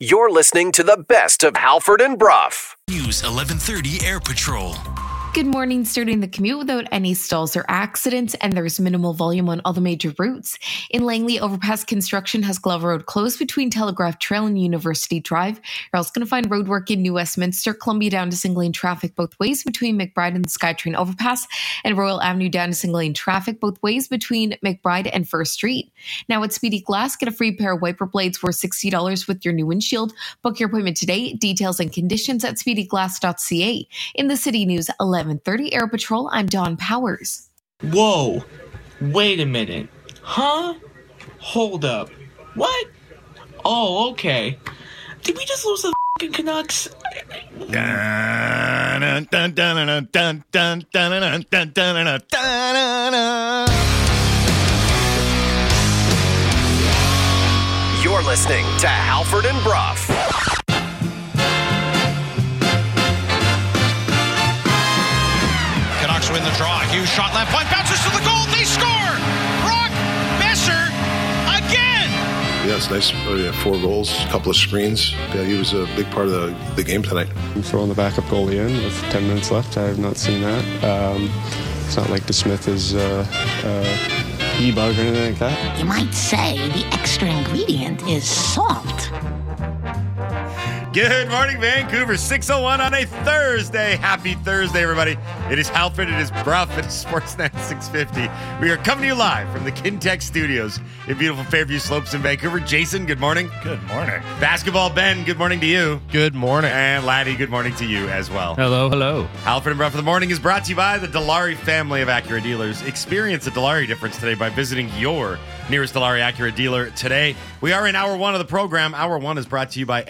You're listening to the best of Halford and Brough. News 1130 Air Patrol. Good morning. Starting the commute without any stalls or accidents, and there's minimal volume on all the major routes. In Langley, overpass construction has Glover Road closed between Telegraph Trail and University Drive. You're also going to find roadwork in New Westminster, Columbia down to single lane traffic both ways between McBride and SkyTrain overpass, and Royal Avenue down to single lane traffic both ways between McBride and First Street. Now at Speedy Glass, get a free pair of wiper blades worth $60 with your new windshield. Book your appointment today. Details and conditions at speedyglass.ca. In the City News 11. 1130 Air Patrol, I'm Dawn Powers. Whoa. Wait a minute. Huh? Hold up. What? Oh, okay. Did we just lose the fucking Canucks? You're listening to Halford and Brough. Draw. Hughes shot left point, bounces to the goal. They score. Brock Boeser again. Yeah, it's nice. Oh, yeah, four goals, a couple of screens. Yeah, he was a big part of the, the game tonight. I'm throwing the backup goalie in with 10 minutes left. I have not seen that. Um, it's not like DeSmith is uh, uh, e-bug or anything like that. You might say the extra ingredient is salt. Good morning, Vancouver. 601 on a Thursday. Happy Thursday, everybody. It is Halford, it is Brough, it is Sportsnet 650. We are coming to you live from the Kintec studios in beautiful Fairview Slopes in Vancouver. Jason, good morning. Good morning. Basketball Ben, good morning to you. Good morning. And Laddie, good morning to you as well. Hello, hello. Halford and Brough for the morning is brought to you by the Dilawri family of Acura dealers. Experience the Dilawri difference today by visiting your nearest Dilawri Acura dealer today. We are in hour one of the program. Hour one is brought to you by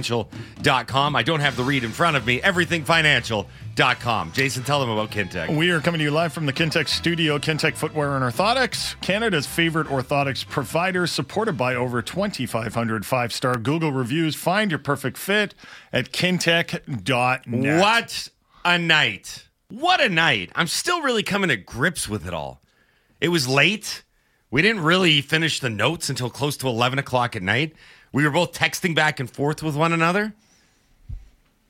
everythingfinancial.com. I don't have the read in front of me. Everythingfinancial.com. Jason, tell them about Kintec. We are coming to you live from the Kintec studio, Kintec Footwear and Orthotics, Canada's favorite orthotics provider, supported by over 2,500 five star Google reviews. Find your perfect fit at kintec.net. What a night! What a night! I'm still really coming to grips with it all. It was late. We didn't really finish the notes until close to 11 o'clock at night. We were both texting back and forth with one another.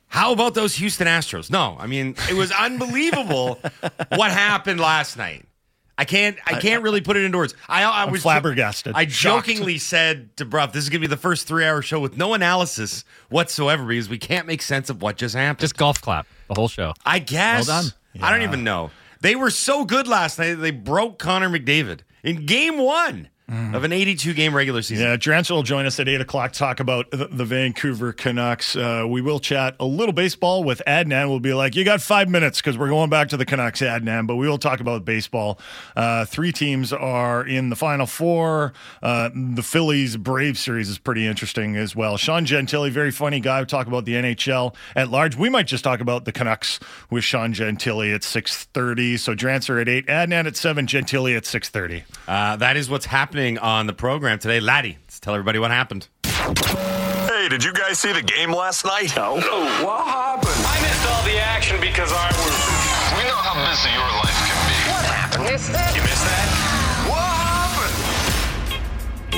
How about those Houston Astros? No, I mean, it was unbelievable what happened last night. I can't. I can't really put it into words. I, I I'm was flabbergasted. I Shocked. jokingly said to Brough, "This is going to be the first three-hour show with no analysis whatsoever because we can't make sense of what just happened." Just golf clap the whole show. I guess. Well done. I don't even know. They were so good last night. They broke Connor McDavid in Game One of an 82 game regular season. Yeah, Drancer will join us at 8 o'clock, talk about the, the Vancouver Canucks. Uh, we will chat a little baseball with Adnan. We'll be like, you got five minutes because we're going back to the Canucks, Adnan, but we will talk about baseball. Uh, three teams are in the Final Four. Uh, the Phillies Brave series is pretty interesting as well. Sean Gentille, very funny guy. We talk about the NHL at large. We might just talk about the Canucks with Sean Gentille at 6.30. So Drancer at 8, Adnan at 7, Gentille at 6.30. Uh, that is what's happening on the program today. Laddie, let's tell everybody what happened. Hey, did you guys see the game last night? No. what happened? I missed all the action because I was. We know how busy your life can be. What happened? Missed that? You missed that?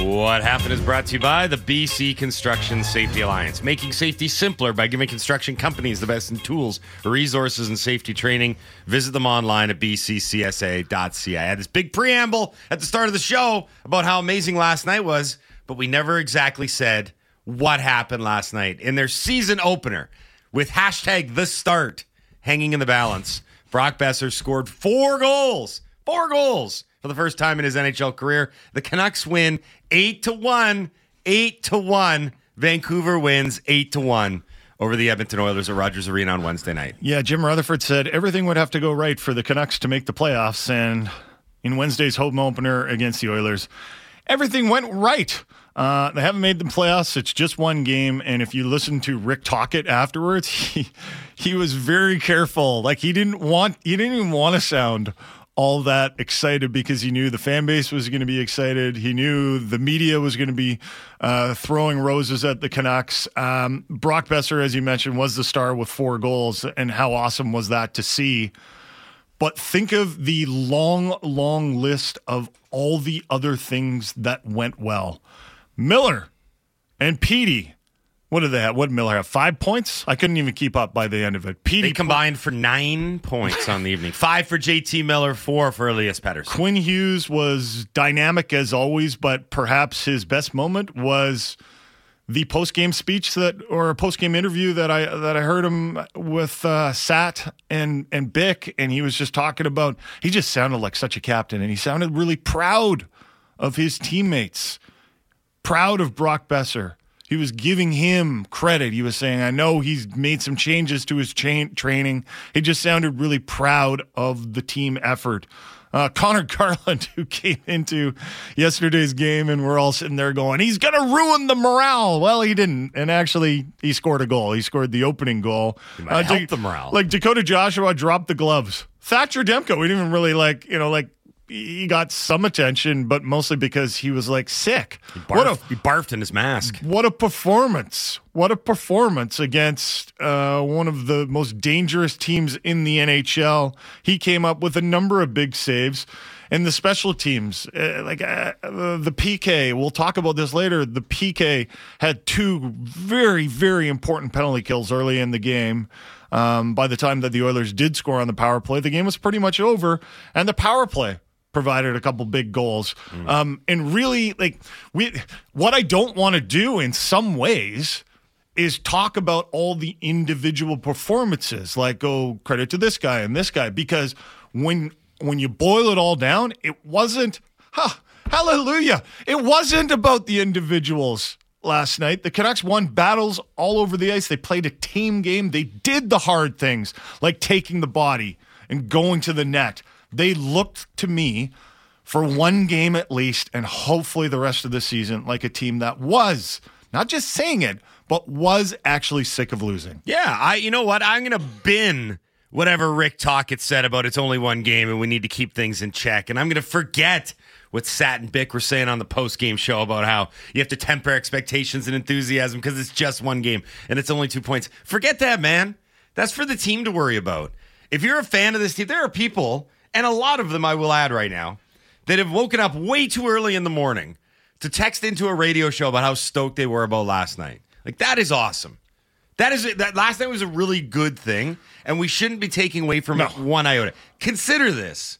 What happened? Is brought to you by the BC Construction Safety Alliance, making safety simpler by giving construction companies the best in tools, resources, and safety training. Visit them online at bccsa.ca. I had this big preamble at the start of the show about how amazing last night was, but we never exactly said what happened last night in their season opener with hashtag the start hanging in the balance. Brock Boeser scored four goals, four goals for the first time in his NHL career. The Canucks win eight to one, eight to one. Vancouver wins eight to one over the Edmonton Oilers at Rogers Arena on Wednesday night. Yeah, Jim Rutherford said everything would have to go right for the Canucks to make the playoffs. And in Wednesday's home opener against the Oilers, everything went right. Uh, they haven't made the playoffs. It's just one game. And if you listen to Rick Tocchet afterwards, he, he was very careful. Like he didn't want, he didn't even want to sound all that excited because he knew the fan base was going to be excited. He knew the media was going to be uh, throwing roses at the Canucks. Um, Brock Boeser, as you mentioned, was the star with four goals, and how awesome was that to see? But think of the long, long list of all the other things that went well. Miller and Petey What did they have? What did Miller have? Five points? I couldn't even keep up by the end of it. They Petey combined for nine points on the evening. Five for JT Miller, four for Elias Pettersson. Quinn Hughes was dynamic as always, but perhaps his best moment was the post game speech that, or a post game interview that I that I heard him with uh, Sat and and Bik, and he was just talking about. He just sounded like such a captain, and he sounded really proud of his teammates, proud of Brock Boeser. He was giving him credit. He was saying, "I know he's made some changes to his chain training." He just sounded really proud of the team effort. Uh, Conor Garland, who came into yesterday's game, and we're all sitting there going, "He's going to ruin the morale." Well, he didn't, and actually, he scored a goal. He scored the opening goal. He might help the morale. Like Dakota Joshua dropped the gloves. Thatcher Demko, we didn't even really like, you know, like he got some attention, but mostly because he was like sick. Barf, what a, he barfed in his mask. What a performance. What a performance against uh, one of the most dangerous teams in the NHL. He came up with a number of big saves. And the special teams, uh, like uh, the PK, we'll talk about this later. The PK had two very, very important penalty kills early in the game. Um, by the time that the Oilers did score on the power play, the game was pretty much over. And the power play provided a couple big goals. Mm. Um, and really, like we, what I don't want to do in some ways is talk about all the individual performances, like go credit to this guy and this guy, because when when you boil it all down, it wasn't. Huh, hallelujah! It wasn't about the individuals last night. The Canucks won battles all over the ice. They played a team game. They did the hard things, like taking the body and going to the net. They looked to me for one game at least, and hopefully the rest of the season, like a team that was not just saying it, but was actually sick of losing. Yeah, I. You know what? I'm gonna bin whatever Rick Tocchet said about it's only one game and we need to keep things in check, and I'm gonna forget what Sat and Bik were saying on the post game show about how you have to temper expectations and enthusiasm because it's just one game and it's only two points. Forget that, man. That's for the team to worry about. If you're a fan of this team, there are people, and a lot of them I will add right now, that have woken up way too early in the morning to text into a radio show about how stoked they were about last night. Like that is awesome. That is that last night was a really good thing, and we shouldn't be taking away from No. it one iota. Consider this: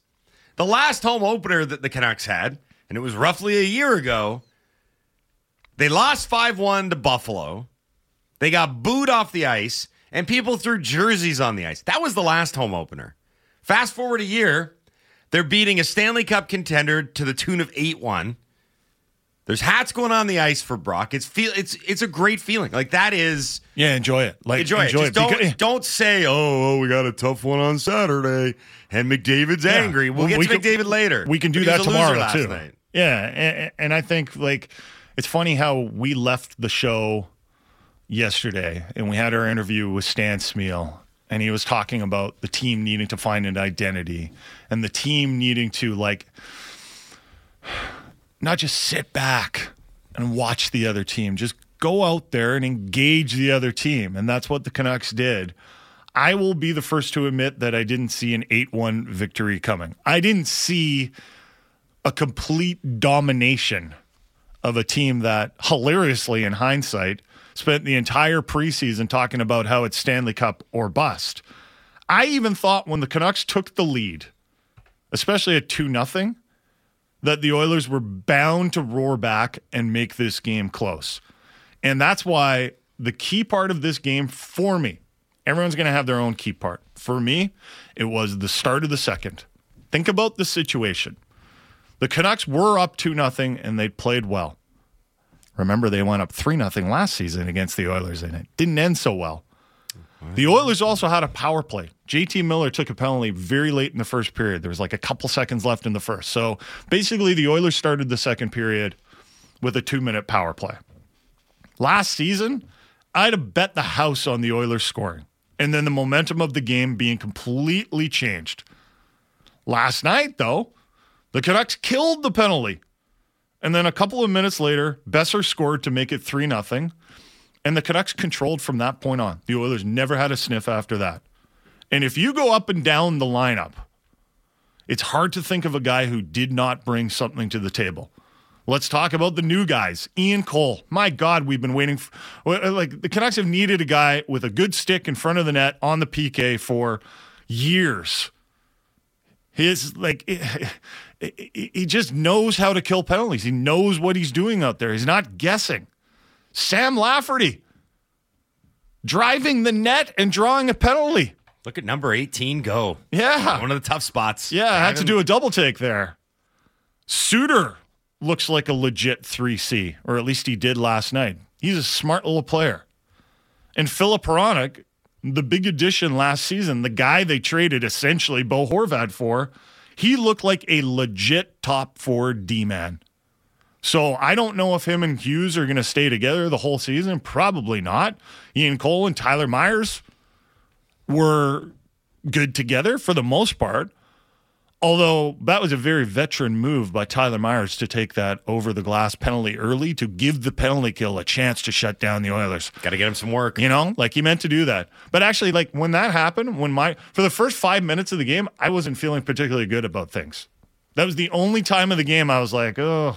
the last home opener that the Canucks had, and it was roughly a year ago. They lost five one to Buffalo. They got booed off the ice, and people threw jerseys on the ice. That was the last home opener. Fast forward a year, they're beating a Stanley Cup contender to the tune of eight one. There's hats going on the ice for Brock. It's feel it's it's a great feeling. Like that is Yeah, enjoy it. Like enjoy, enjoy it. Just don't because- don't say, oh, oh, we got a tough one on Saturday and McDavid's Yeah. angry. We'll, Well, get we to can- McDavid later. We can do that was a loser tomorrow last too. night. Yeah, and, and I think like it's funny how we left the show yesterday and we had our interview with Stan Smyl and he was talking about the team needing to find an identity and the team needing to like not just sit back and watch the other team, just go out there and engage the other team. And that's what the Canucks did. I will be the first to admit that I didn't see an 8 1 victory coming. I didn't see a complete domination of a team that, hilariously in hindsight, spent the entire preseason talking about how it's Stanley Cup or bust. I even thought when the Canucks took the lead, especially at 2 0, that the Oilers were bound to roar back and make this game close. And that's why the key part of this game for me, everyone's going to have their own key part. For me, it was the start of the second. Think about the situation. The Canucks were up 2 nothing and they played well. Remember they went up 3 nothing last season against the Oilers and it didn't end so well. The Oilers also had a power play. JT Miller took a penalty very late in the first period. There was like a couple seconds left in the first. So basically, the Oilers started the second period with a two minute power play. Last season, I'd have bet the house on the Oilers scoring and then the momentum of the game being completely changed. Last night, though, the Canucks killed the penalty. And then a couple of minutes later, Boeser scored to make it 3 0. And the Canucks controlled from that point on. The Oilers never had a sniff after that. And if you go up and down the lineup, it's hard to think of a guy who did not bring something to the table. Let's talk about the new guys. Ian Cole. My God, we've been waiting. For, uh, like the Canucks have needed a guy with a good stick in front of the net on the PK for years. His like he just knows how to kill penalties. He knows what he's doing out there. He's not guessing. Sam Lafferty driving the net and drawing a penalty. Look at number 18 go. Yeah. One of the tough spots. Yeah, I had to do a double take there. Suter looks like a legit 3C, or at least he did last night. He's a smart little player. And Filip Hronek, the big addition last season, the guy they traded essentially Bo Horvat for, he looked like a legit top four D man. So I don't know if him and Hughes are going to stay together the whole season. Probably not. Ian Cole and Tyler Myers were good together for the most part. Although that was a very veteran move by Tyler Myers to take that over the glass penalty early to give the penalty kill a chance to shut down the Oilers. Got to get him some work. You know, like he meant to do that. But actually, like when that happened, when my for the first five minutes of the game, I wasn't feeling particularly good about things. That was the only time of the game I was like, oh,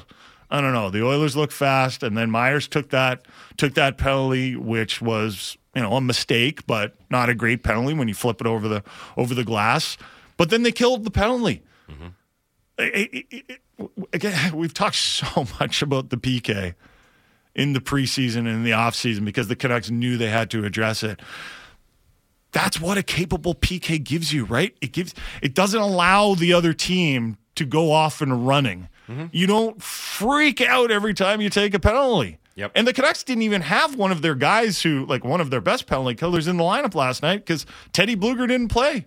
I don't know. The Oilers look fast, and then Myers took that took that penalty, which was you know a mistake, but not a great penalty when you flip it over the over the glass. But then they killed the penalty. Mm-hmm. It, it, it, again, we've talked so much about the PK in the preseason and in the offseason because the Canucks knew they had to address it. That's what a capable PK gives you, right? It gives it doesn't allow the other team to go off and running. Mm-hmm. You don't freak out every time you take a penalty. Yep. And the Canucks didn't even have one of their guys who, like one of their best penalty killers in the lineup last night because Teddy Bluger didn't play.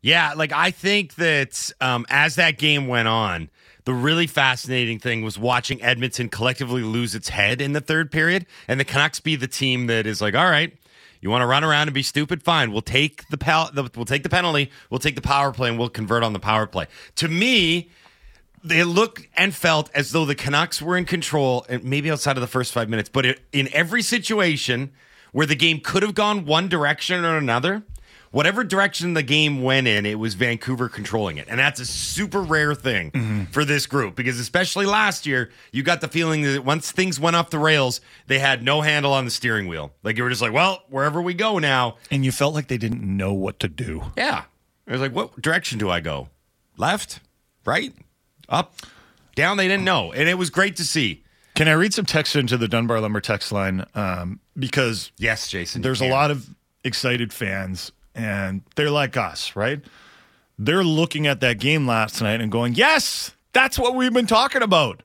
Yeah, like I think that um, as that game went on, the really fascinating thing was watching Edmonton collectively lose its head in the third period, and the Canucks be the team that is like, all right, you want to run around and be stupid? Fine, we'll take the, pal- the we'll take the penalty, we'll take the power play, and we'll convert on the power play. To me, they looked and felt as though the Canucks were in control, and maybe outside of the first five minutes, but it, in every situation where the game could have gone one direction or another whatever direction the game went in, it was Vancouver controlling it. And that's a super rare thing mm-hmm. for this group because, especially last year, you got the feeling that once things went off the rails, they had no handle on the steering wheel. Like you were just like, well, wherever we go now. And you felt like they didn't know what to do. Yeah. It was like, what direction do I go? Left? Right? Up? Down? They didn't know. And it was great to see. Can I read some text into the Dunbar Lumber text line? Um, because yes, Jason, there's a lot of excited fans and they're like us, right? They're looking at that game last night and going, yes, that's what we've been talking about.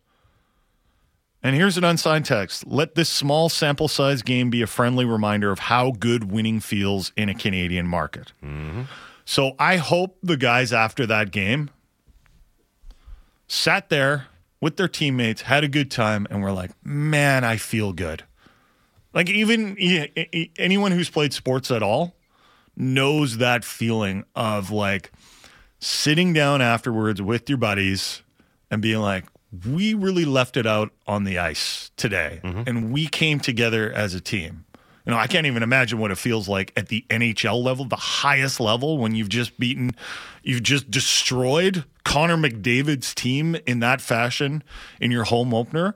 And here's an unsigned text. Let this small sample size game be a friendly reminder of how good winning feels in a Canadian market. Mm-hmm. So I hope the guys after that game sat there with their teammates, had a good time, and were like, man, I feel good. Like, even anyone who's played sports at all knows that feeling of like sitting down afterwards with your buddies and being like, we really left it out on the ice today mm-hmm. and we came together as a team. You know, I can't even imagine what it feels like at the NHL level, the highest level, when you've just beaten, you've just destroyed Connor McDavid's team in that fashion in your home opener.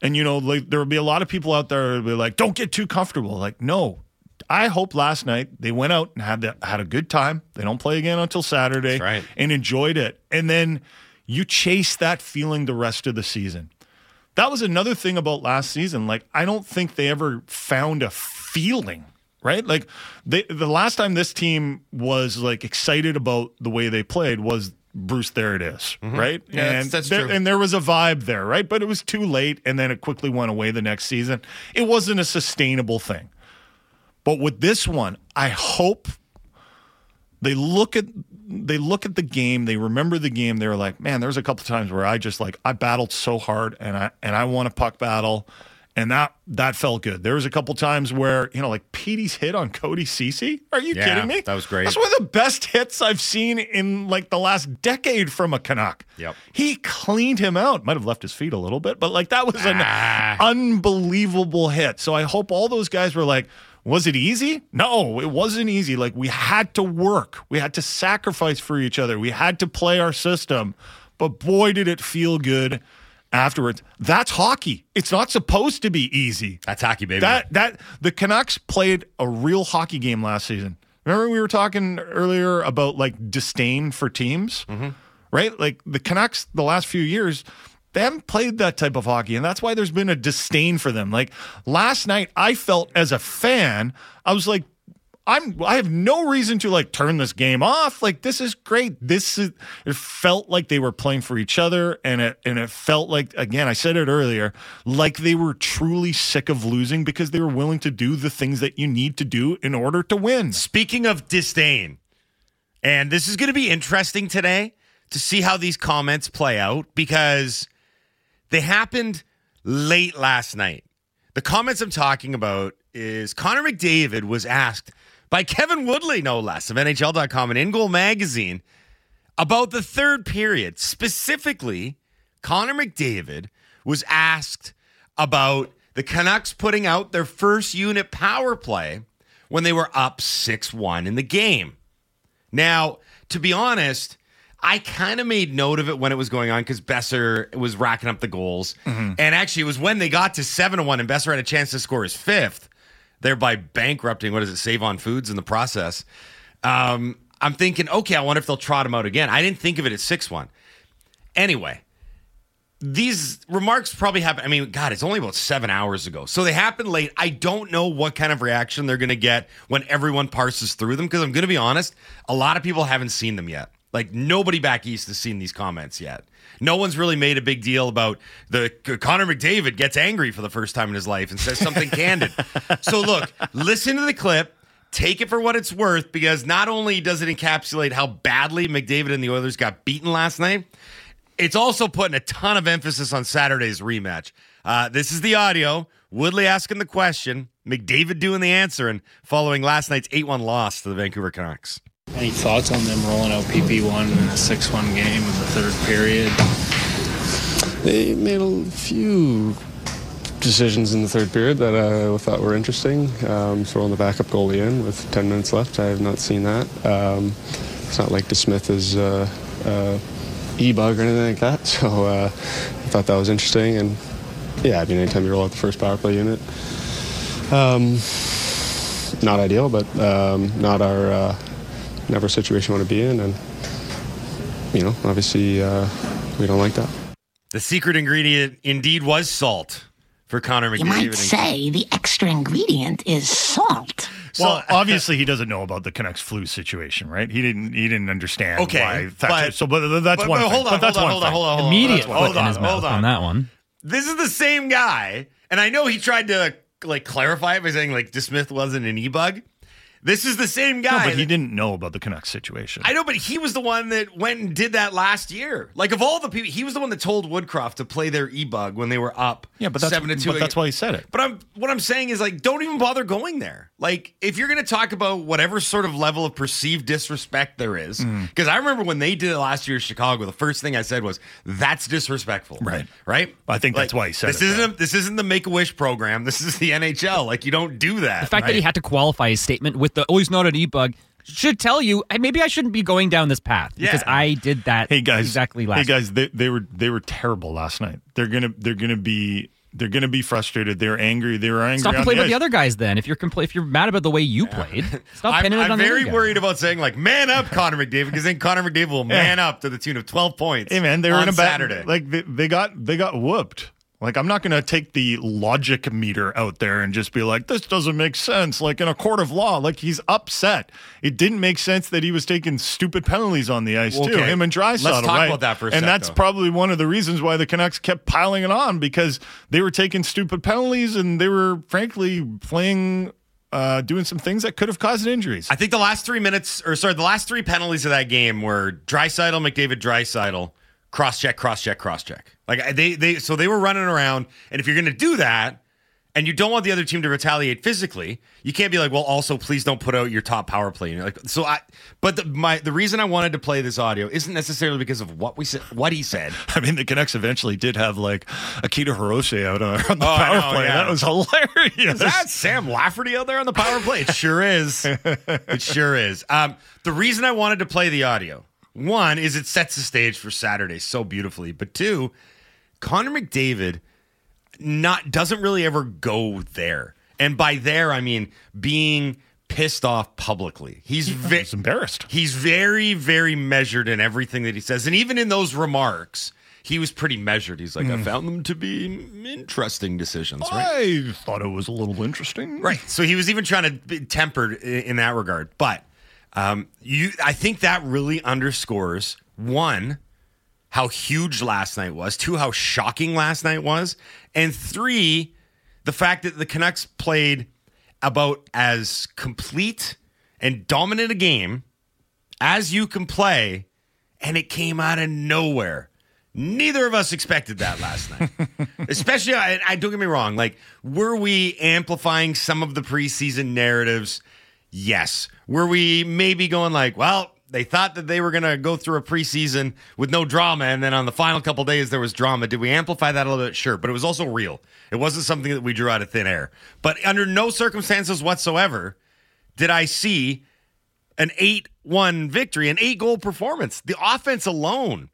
And, you know, like there will be a lot of people out there who be like, don't get too comfortable. Like, no, I hope last night they went out and had the, had a good time. They don't play again until Saturday, right. and enjoyed it. And then you chase that feeling the rest of the season. That was another thing about last season. Like I don't think they ever found a feeling, right? Like they, the last time this team was like excited about the way they played was Bruce, there it is, mm-hmm. right? Yeah, and that's, that's there, true. And there was a vibe there, right? But it was too late, and then it quickly went away the next season. It wasn't a sustainable thing. But with this one, I hope they look at they look at the game, they remember the game. They're like, man, there's a couple times where I just like I battled so hard, and I and I won a puck battle, and that that felt good. There was a couple times where you know, like Petey's hit on Cody Ceci. Are you yeah, kidding me? That was great. That's one of the best hits I've seen in like the last decade from a Canuck. Yep. He cleaned him out. Might have left his feet a little bit, but like that was an Ah. unbelievable hit. So I hope all those guys were like. Was it easy? No, it wasn't easy. Like we had to work. We had to sacrifice for each other. We had to play our system. But boy, did it feel good afterwards. That's hockey. It's not supposed to be easy. That's hockey, baby. That that the Canucks played a real hockey game last season. Remember we were talking earlier about like disdain for teams, Mm-hmm. right? Like the Canucks the last few years, they haven't played that type of hockey, and that's why there's been a disdain for them. Like last night, I felt as a fan, I was like, I'm I have no reason to like turn this game off. Like this is great. This is it felt like they were playing for each other and it and it felt like again, I said it earlier, like they were truly sick of losing because they were willing to do the things that you need to do in order to win. Speaking of disdain, and this is going to be interesting today to see how these comments play out because they happened late last night. The comments I'm talking about is Connor McDavid was asked by Kevin Woodley, no less, of NHL.com and In Goal Magazine about the third period. Specifically, Connor McDavid was asked about the Canucks putting out their first unit power play when they were up 6 1 in the game. Now, to be honest, I kind of made note of it when it was going on because Boeser was racking up the goals. And actually, it was when they got to 7 1 and Boeser had a chance to score his fifth, thereby bankrupting, what is it, Save on Foods in the process. Um, I'm thinking, okay, I wonder if they'll trot him out again. I didn't think of it at 6 1. Anyway, these remarks probably happen. I mean, God, it's only about seven hours ago. So they happen late. I don't know what kind of reaction they're going to get when everyone parses through them because I'm going to be honest, a lot of people haven't seen them yet. Like nobody back east has seen these comments yet. No one's really made a big deal about the Connor McDavid gets angry for the first time in his life and says something candid. So look, listen to the clip. Take it for what it's worth because not only does it encapsulate how badly McDavid and the Oilers got beaten last night, it's also putting a ton of emphasis on Saturday's rematch. Uh, this is the audio. Woodley asking the question, McDavid doing the answer, and following last night's 8 1 loss to the Vancouver Canucks. Any thoughts on them rolling out PP1 in a 6 1 game in the third period? They made a few decisions in the third period that I thought were interesting. Um, throwing the backup goalie in with 10 minutes left, I have not seen that. Um, it's not like DeSmith is uh, uh, e-bug or anything like that, so uh, I thought that was interesting. And yeah, I mean, anytime you roll out the first power play unit, um, not ideal, but um, not our uh, never a situation we want to be in, and you know, obviously, uh, we don't like that. The secret ingredient indeed was salt for Connor McDavid. You might say the extra ingredient is salt. well, obviously he doesn't know about the Canucks flu situation, right? He didn't. He didn't understand. Okay, why but- so, but that's but- one. but thing. hold on, But that's hold on, one hold on, hold on, hold on. Immediate Hold foot on, in his mouth hold on. on. that one. This is the same guy, and I know he tried to like clarify it by saying like DeSmith wasn't an e-bug. This is the same No, guy. but he didn't know about the Canucks situation. I know, but he was the one that went and did that last year. Like of all the people, he was the one that told Woodcroft to play their e-bug when they were up. yeah, but that's seven to two. But that's why he said it. But I'm what I'm saying is like, don't even bother going there. Like, if you're going to talk about whatever sort of level of perceived disrespect there is, Mm. because I remember when they did it last year in Chicago, the first thing I said was, "That's disrespectful." Right. Right. I think that's why he said this it, Isn't this isn't the Make a Wish program. This is the NHL. Like, you don't do that. The fact that he had to qualify his statement with the "oh, he's not an e-bug" should tell you maybe I shouldn't be going down this path because I did that. Hey guys, exactly last. Hey guys, they, they were they were terrible last night. They're gonna they're gonna be they're gonna be frustrated. They're angry. They were angry. Stop complaining about ice. the other guys. Then, if you're compl- if you're mad about the way you played, stop I'm, pinning it I'm on the very worried about saying like "man up, Connor McDavid," because then Connor McDavid will man up to the tune of 12 points. Hey man, they were on in a bad Saturday. like they, they got they got whooped. Like I'm not going to take the logic meter out there and just be like this doesn't make sense. Like in a court of law, like he's upset. It didn't make sense that he was taking stupid penalties on the ice too. Him and Drysdale, Let's talk right? about that for a and sec, that's though. probably one of the reasons why the Canucks kept piling it on because they were taking stupid penalties and they were frankly playing. Uh, doing some things that could have caused injuries. I think the last three minutes, or sorry, the last three penalties of that game were Drysidle, McDavid, Drysidle, cross check, cross check, cross check. Like they, they, so they were running around, and if you're going to do that, and you don't want the other team to retaliate physically, you can't be like, well, also please don't put out your top power play. And you're like, so I, but the, my the reason I wanted to play this audio isn't necessarily because of what we said, what he said. I mean, the Canucks eventually did have like Akito Hirose out on, on the Oh, power know, play. yeah. That was hilarious. Is that Sam Lafferty out there on the power play? It sure is. It sure is. Um, the reason I wanted to play the audio, one, is it sets the stage for Saturday so beautifully. But two, Connor McDavid not doesn't really ever go there. And by there I mean being pissed off publicly. He's hmm. ve- He's embarrassed. He's very very measured in everything that he says. And even in those remarks, he was pretty measured. He's like I hmm. found them to be interesting decisions, right? I thought it was a little interesting. Right. So he was even trying to be tempered in that regard. But um, you, I think that really underscores one, how huge last night was, two, how shocking last night was, and three, the fact that the Canucks played about as complete and dominant a game as you can play, and it came out of nowhere. Neither of us expected that last night. Especially, I, I don't get me wrong. Like, were we amplifying some of the preseason narratives? Yes. Were we maybe going like, well, they thought that they were going to go through a preseason with no drama, and then on the final couple days there was drama. Did we amplify that a little bit? Sure, but it was also real. It wasn't something that we drew out of thin air. But under no circumstances whatsoever did I see an 8 1 victory, an eight goal performance. The offense alone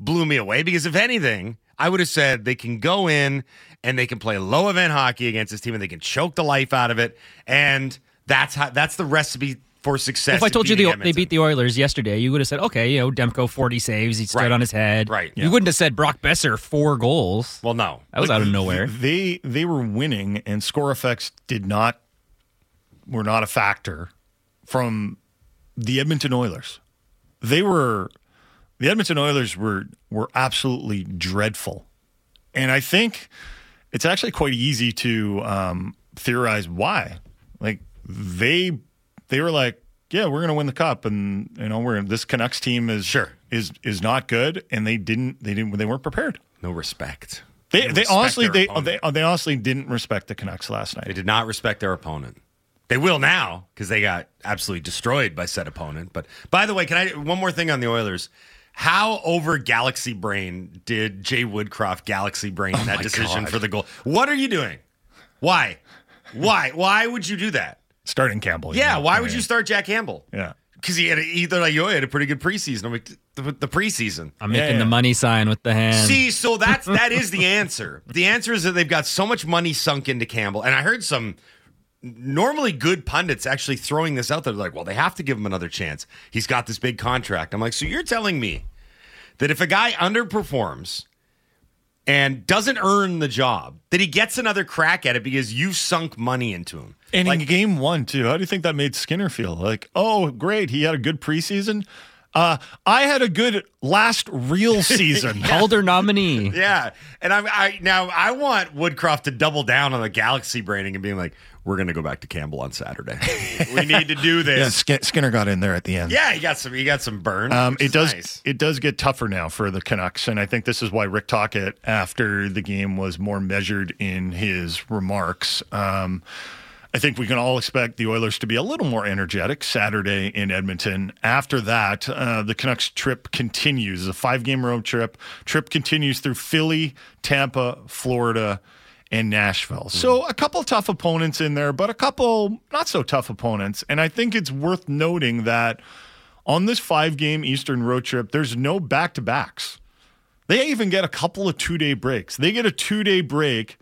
blew me away because, if anything, I would have said they can go in and they can play low event hockey against this team and they can choke the life out of it. And that's how that's the recipe for success. If I told you the, they beat the Oilers yesterday, you would have said, okay, you know, Demko 40 saves, he stood Right. on his head. Right. You wouldn't have said Brock Boeser four goals. Well, no. That was out of nowhere. They they were winning, and score effects did not were not a factor from the Edmonton Oilers. They were the Edmonton Oilers were were absolutely dreadful, and I think it's actually quite easy to um, theorize why. Like they they were like, yeah, we're going to win the cup, and you know, we're this Canucks team is Sure. is is not good, and they didn't they didn't they weren't prepared. No respect. They They they respect honestly they, they they honestly didn't respect the Canucks last night. They did not respect their opponent. They will now because they got absolutely destroyed by said opponent. But by the way, can I one more thing on the Oilers? How over galaxy brain did Jay Woodcroft galaxy brain oh that Oh my decision God. for the goal? What are you doing? Why? Why? Why would you do that? Starting Campbell. Yeah, know, why I would mean, you start Jack Campbell? Yeah. Because he had a, either like yo, he had a pretty good preseason. I'm like the, the preseason. I'm making yeah. the money sign with the hand. See, so that's that is the answer. The answer is that they've got so much money sunk into Campbell, and I heard some normally good pundits actually throwing this out there, like, well, they have to give him another chance. He's got this big contract. I'm like, so you're telling me that if a guy underperforms and doesn't earn the job, that he gets another crack at it because you sunk money into him? And like, in game one too, how do you think that made Skinner feel? Like, oh, great, he had a good preseason. Uh, I had a good last real season. Calder nominee. Yeah, and I'm I now I want Woodcroft to double down on the galaxy branding and being like, we're going to go back to Campbell on Saturday. we need to do Yeah, this. Skin- Skinner got in there at the end. Yeah, he got some. He got some burn. Um, it does. nice. It does get tougher now for the Canucks, and I think this is why Rick Tocchet, after the game, was more measured in his remarks. Um, I think we can all expect the Oilers to be a little more energetic Saturday in Edmonton. After that, uh, the Canucks trip continues. It's a five-game road trip. Trip continues through Philly, Tampa, Florida, and Nashville. So a couple tough opponents in there, but a couple not so tough opponents. And I think it's worth noting that on this five game Eastern road trip, there's no back to backs. They even get a couple of two day breaks. They get a two day break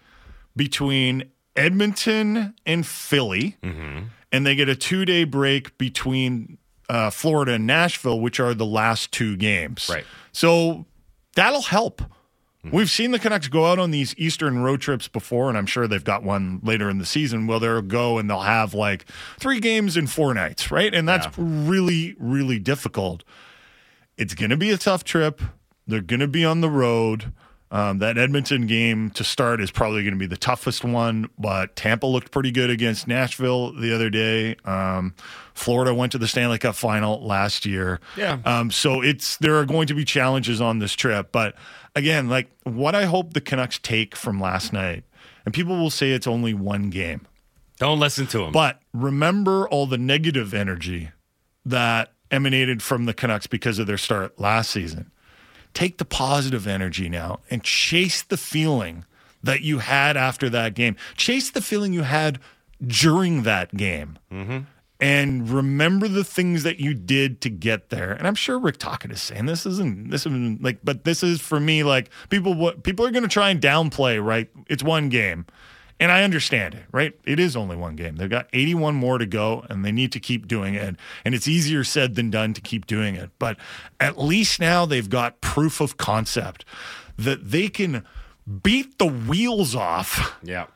between Edmonton and Philly, and they get a two day break between uh, Florida and Nashville, which are the last two games. Right. So that'll help. We've seen the Canucks go out on these Eastern road trips before, and I'm sure they've got one later in the season where they'll go and they'll have like three games in four nights, right? And that's really, really difficult. It's going to be a tough trip. They're going to be on the road. Um, that Edmonton game to start is probably going to be the toughest one, but Tampa looked pretty good against Nashville the other day. Um, Florida went to the Stanley Cup final last year. Yeah. Um, so it's there are going to be challenges on this trip, but again, like what I hope the Canucks take from last night, and people will say it's only one game, Don't listen to them. but remember all the negative energy that emanated from the Canucks because of their start last season. Take the positive energy now and chase the feeling that you had after that game. Chase the feeling you had during that game. Mm-hmm. and remember the things that you did to get there. And I'm sure Rick Tocchet is saying this isn't this isn't like, but this is for me like people. What people are going to try and downplay, right? It's one game, and I understand it, right? It is only one game. They've got 81 more to go, and they need to keep doing it. And it's easier said than done to keep doing it. But at least now they've got proof of concept that they can beat the wheels off Yeah.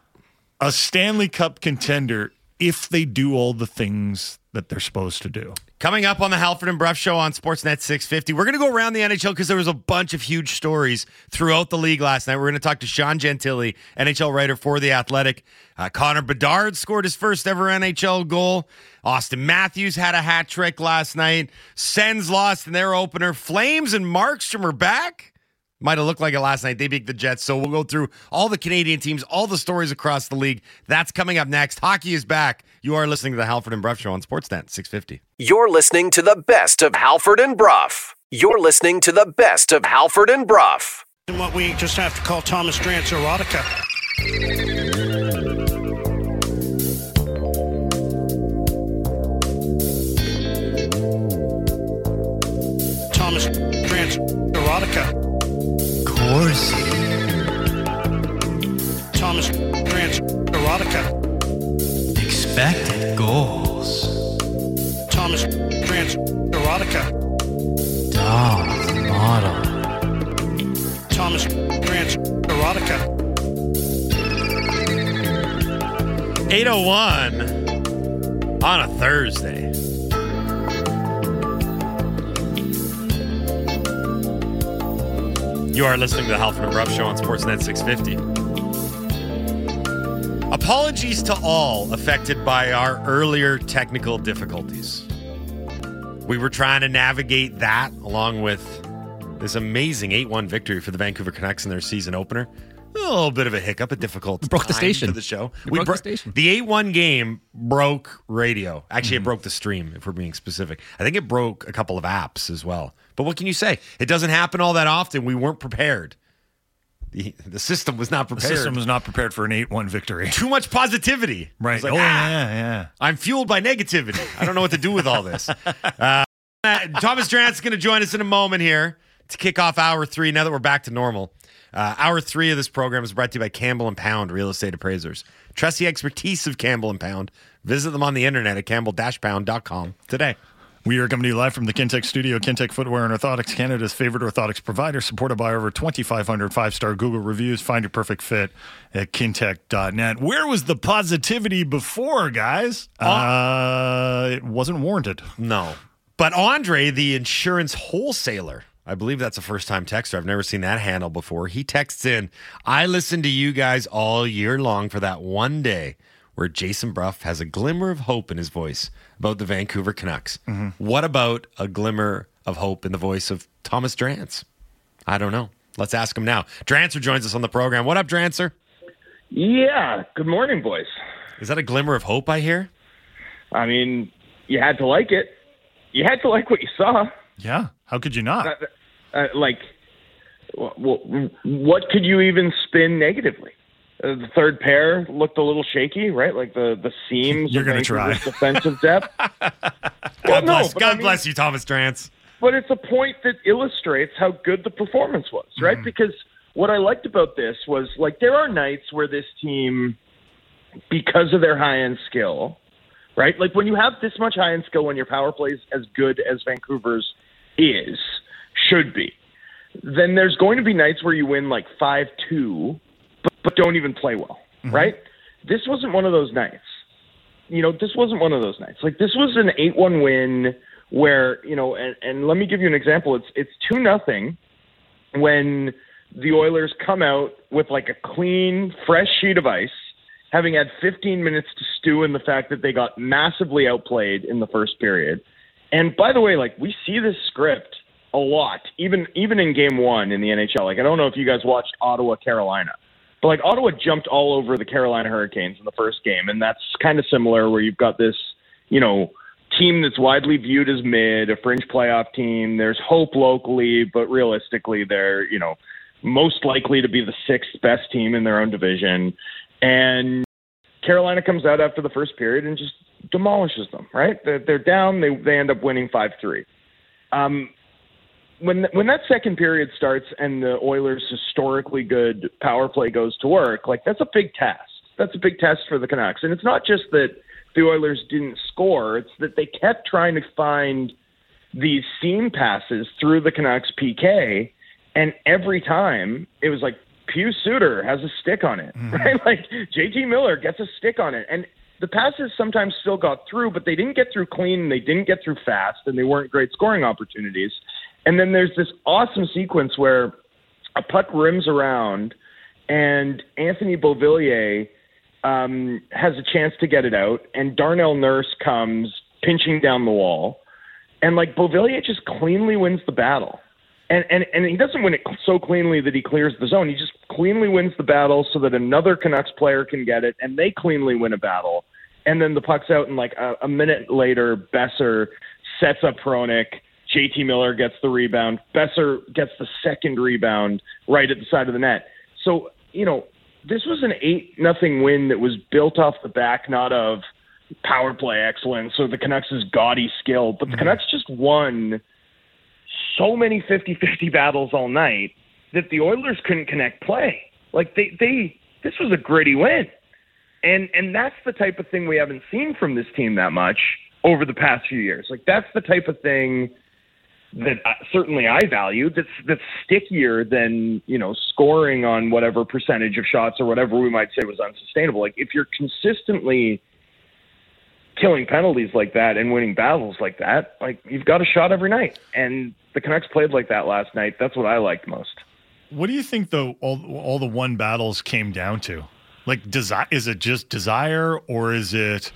a Stanley Cup contender if they do all the things that they're supposed to do. Coming up on the Halford and Brough Show on Sportsnet 650, we're going to go around the NHL because there was a bunch of huge stories throughout the league last night. We're going to talk to Sean Gentille, NHL writer for The Athletic. Uh, Connor Bedard scored his first ever NHL goal. Auston Matthews had a hat trick last night. Sens lost in their opener. Flames and Markstrom are back. Might have looked like it last night. They beat the Jets. So we'll go through all the Canadian teams, all the stories across the league. That's coming up next. Hockey is back. You are listening to the Halford and Brough Show on Sportsnet 650. You're listening to the best of Halford and Brough. You're listening to the best of Halford and Brough. And what we just have to call Thomas Drance erotica. Thomas Drance erotica. Of course. Thomas Drance erotica. Expected goals. Thomas Drance erotica. Dolls model. Thomas Drance erotica. 801 on a Thursday. You are listening to the Halford and Brough Show on Sportsnet 650. Apologies to all affected by our earlier technical difficulties. We were trying to navigate that along with this amazing 8 1 victory for the Vancouver Canucks in their season opener. A little bit of a hiccup, a difficult broke the time station. for the show. We broke the station. The eight-one game broke radio. Actually, Mm-hmm. it broke the stream, if we're being specific. I think it broke a couple of apps as well. But what can you say? It doesn't happen all that often. We weren't prepared. The, the system was not The prepared. system was not prepared for an 8 1 victory. Too much positivity. Right. like, oh, "Ah, yeah, yeah. I'm fueled by negativity. I don't know what to do with all this. Uh, Thomas Drance's going to join us in a moment here to kick off hour three. Now that we're back to normal, uh, hour three of this program is brought to you by Campbell and Pound Real Estate Appraisers. Trust the expertise of Campbell and Pound. Visit them on the internet at campbell-pound.com today. We are coming to you live from the Kintec studio. Kintec Footwear and Orthotics, Canada's favorite orthotics provider, supported by over 2,500 five star Google reviews. Find your perfect fit at kintec.net. Where was the positivity before, guys? Uh, it wasn't warranted. No. But Andre, the insurance wholesaler, I believe that's a first time texter. I've never seen that handle before. He texts in, I listen to you guys all year long for that one day where Jason Brough has a glimmer of hope in his voice about the Vancouver Canucks. What about a glimmer of hope in the voice of Thomas Drance? I don't know. Let's ask him now. Drancer joins us on the program. What up, Drancer? Yeah. Good morning, boys. Is that a glimmer of hope I hear? I mean, you had to like it. You had to like what you saw. Yeah. How could you not? Uh, uh, like, wh- wh- what could you even spin negatively? Uh, the third pair looked a little shaky, right? Like the the seams. You're gonna try. Defensive depth. God no, bless, but God I mean- bless you, Thomas Drance. but it's a point that illustrates how good the performance was, right? Mm-hmm. Because what I liked about this was like there are nights where this team, because of their high end skill, right? Like when you have this much high end skill when your power play is as good as Vancouver's is, should be, then there's going to be nights where you win like 5 2, but, don't even play well, mm-hmm. right? This wasn't one of those nights you know, this wasn't one of those nights. Like this was an eight-one win where you know, and, and let me give you an example. It's it's two nothing when the Oilers come out with like a clean, fresh sheet of ice, having had 15 minutes to stew in the fact that they got massively outplayed in the first period. And by the way, like we see this script a lot, even even in Game One in the NHL. Like I don't know if you guys watched Ottawa Carolina. But like Ottawa jumped all over the Carolina Hurricanes in the first game, and that's kind of similar where you've got this, you know, team that's widely viewed as mid, a fringe playoff team. There's hope locally, but realistically, they're you know most likely to be the sixth best team in their own division. And Carolina comes out after the first period and just demolishes them. Right? They're, they're down. They they end up winning five three. Um, when when that second period starts and the Oilers' historically good power play goes to work, like that's a big test. That's a big test for the Canucks, and it's not just that the Oilers didn't score; it's that they kept trying to find these seam passes through the Canucks PK, and every time it was like Pius Suter has a stick on it, mm-hmm. right? Like JT Miller gets a stick on it, and the passes sometimes still got through, but they didn't get through clean, and they didn't get through fast, and they weren't great scoring opportunities. And then there's this awesome sequence where a puck rims around, and Anthony Beauvillier um, has a chance to get it out, and Darnell Nurse comes pinching down the wall, and like Beauvillier just cleanly wins the battle. And, and and he doesn't win it so cleanly that he clears the zone. He just cleanly wins the battle so that another Canucks player can get it, and they cleanly win a battle. And then the puck's out, and like a, a minute later, Boeser sets up Hronek. JT Miller gets the rebound. Boeser gets the second rebound right at the side of the net. So you know this was an eight nothing win that was built off the back not of power play excellence or the Canucks' gaudy skill, but the mm-hmm. Canucks just won so many 50-50 battles all night that the Oilers couldn't connect play. Like they they this was a gritty win. And and that's the type of thing we haven't seen from this team that much over the past few years. Like that's the type of thing that uh, certainly I value. That's that's stickier than you know scoring on whatever percentage of shots or whatever we might say was unsustainable. Like if you're consistently killing penalties like that and winning battles like that, like you've got a shot every night. And the Canucks played like that last night. That's what I liked most. What do you think though all all the one battles came down to? Like desire is it just desire or is it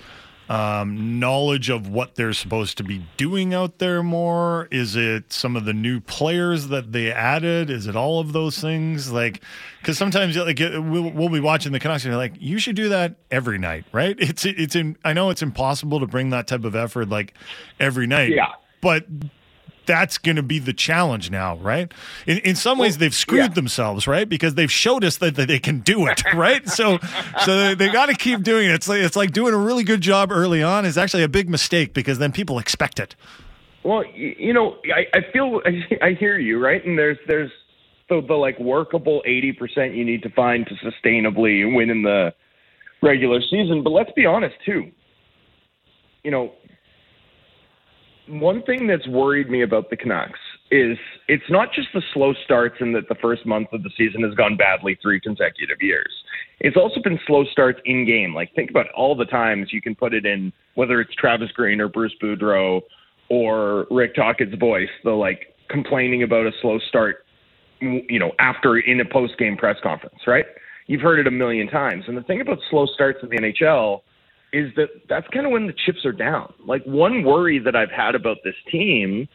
um, knowledge of what they're supposed to be doing out there more? Is it some of the new players that they added? Is it all of those things? Like, because sometimes like we'll, we'll be watching the Canucks and you're like, you should do that every night, right? It's it's in. I know it's impossible to bring that type of effort like every night. Yeah. But that's going to be the challenge now, right? In, in some ways, they've screwed themselves, right? Because they've showed us that, that they can do it, right? so, so they, they got to keep doing it. It's like it's like doing a really good job early on is actually a big mistake because then people expect it. Well, you know, I, I feel I, I hear you, right? And there's there's the, the like workable eighty percent you need to find to sustainably win in the regular season. But let's be honest too. You know, one thing that's worried me about the Canucks is it's not just the slow starts and that the first month of the season has gone badly three consecutive years. It's also been slow starts in game. Like think about all the times you can put it in, whether it's Travis Green or Bruce Boudreau or Rick Tocchet's voice, the like complaining about a slow start, you know, after in a post game press conference, right? You've heard it a million times. And the thing about slow starts in the NHL is that that's kind of when the chips are down. Like one worry that I've had about this team,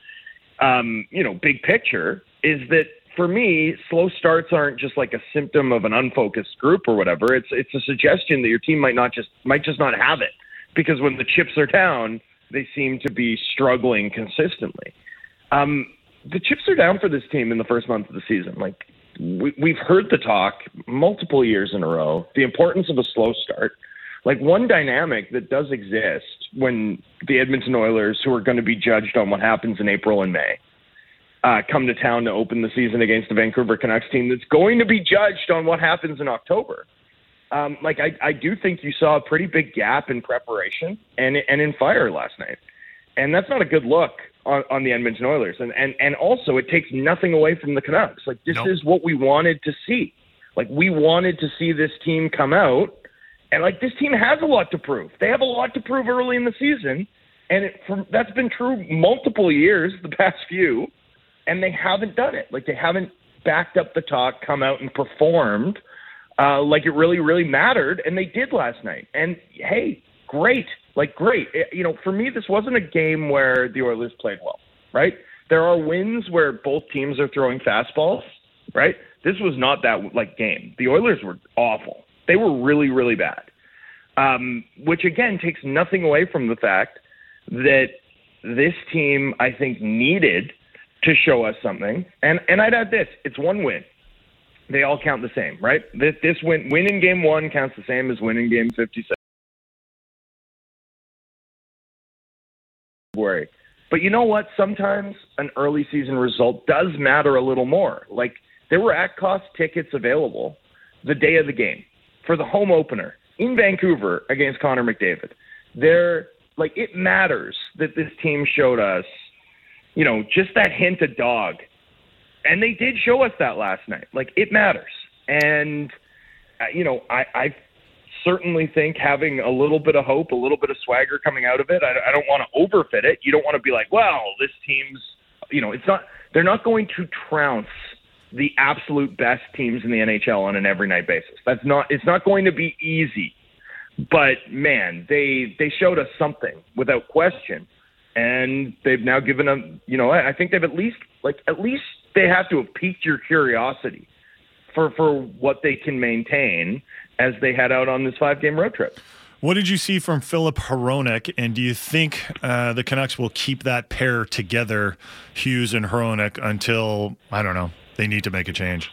um, you know, big picture, is that for me, slow starts aren't just like a symptom of an unfocused group or whatever. It's it's a suggestion that your team might not just might just not have it because when the chips are down, they seem to be struggling consistently. Um, the chips are down for this team in the first month of the season. Like we, we've heard the talk multiple years in a row, the importance of a slow start like one dynamic that does exist when the Edmonton Oilers, who are going to be judged on what happens in April and May, uh, come to town to open the season against the Vancouver Canucks team that's going to be judged on what happens in October. Um, like I, I do think you saw a pretty big gap in preparation and and in fire last night, and that's not a good look on, on the Edmonton Oilers. And and and also it takes nothing away from the Canucks. Like this Nope. is what we wanted to see. Like we wanted to see this team come out and like this team has a lot to prove. They have a lot to prove early in the season, and it, from, that's been true multiple years, the past few, and they haven't done it. Like they haven't backed up the talk, come out and performed uh, like it really, really mattered, and they did last night. And hey, great, like great. It- you know, for me, this wasn't a game where the Oilers played well, right? There are wins where both teams are throwing fastballs, right? This was not that like game. The Oilers were awful. They were really, really bad. Um, which again takes nothing away from the fact that this team, I think, needed to show us something. And and I'd add this: it's one win. They all count the same, right? This this win win in game one counts the same as win in game fifty seven. But you know what? Sometimes an early season result does matter a little more. Like there were at cost tickets available the day of the game for the home opener in Vancouver against Connor McDavid. There, like it matters that this team showed us, you know, just that hint of dog, and they did show us that last night. Like it matters, and uh, you know, I, I certainly think having a little bit of hope, a little bit of swagger coming out of it. I, I don't want to overfit it. You don't want to be like, well, this team's, you know, it's not. They're not going to trounce the absolute best teams in the NHL on an every night basis. That's not. It's not going to be easy. But man, they they showed us something without question, and they've now given them. You know, I, think they've at least like at least they have to have piqued your curiosity for for what they can maintain as they head out on this five game road trip. What did you see from Filip Hronek, and do you think uh, the Canucks will keep that pair together, Hughes and Hronek, until I don't know they need to make a change?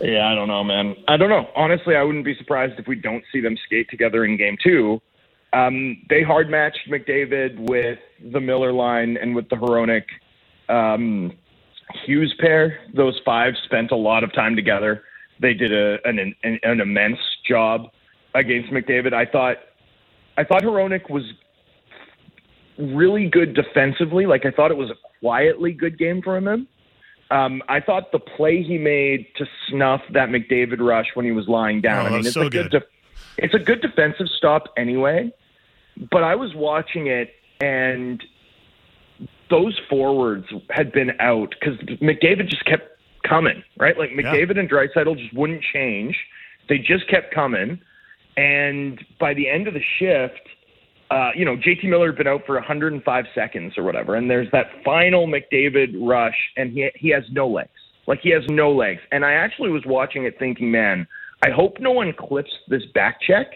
Yeah, I don't know, man. I don't know. Honestly, I wouldn't be surprised if we don't see them skate together in game two. Um, they hard matched McDavid with the Miller line and with the Hronek um, Hughes pair. Those five spent a lot of time together. They did a, an, an, an immense job against McDavid. I thought I thought Hronek was really good defensively. Like I thought it was a quietly good game for him. Um, I thought the play he made to snuff that McDavid rush when he was lying down. Oh, I mean, it's so a good. good. def- it's a good defensive stop anyway. But I was watching it, and those forwards had been out because McDavid just kept coming. Right, like McDavid and Draisaitl just wouldn't change. They just kept coming, and by the end of the shift, uh, you know, JT Miller had been out for 105 seconds or whatever, and there's that final McDavid rush, and he he has no legs. Like he has no legs. And I actually was watching it thinking, man, I hope no one clips this back check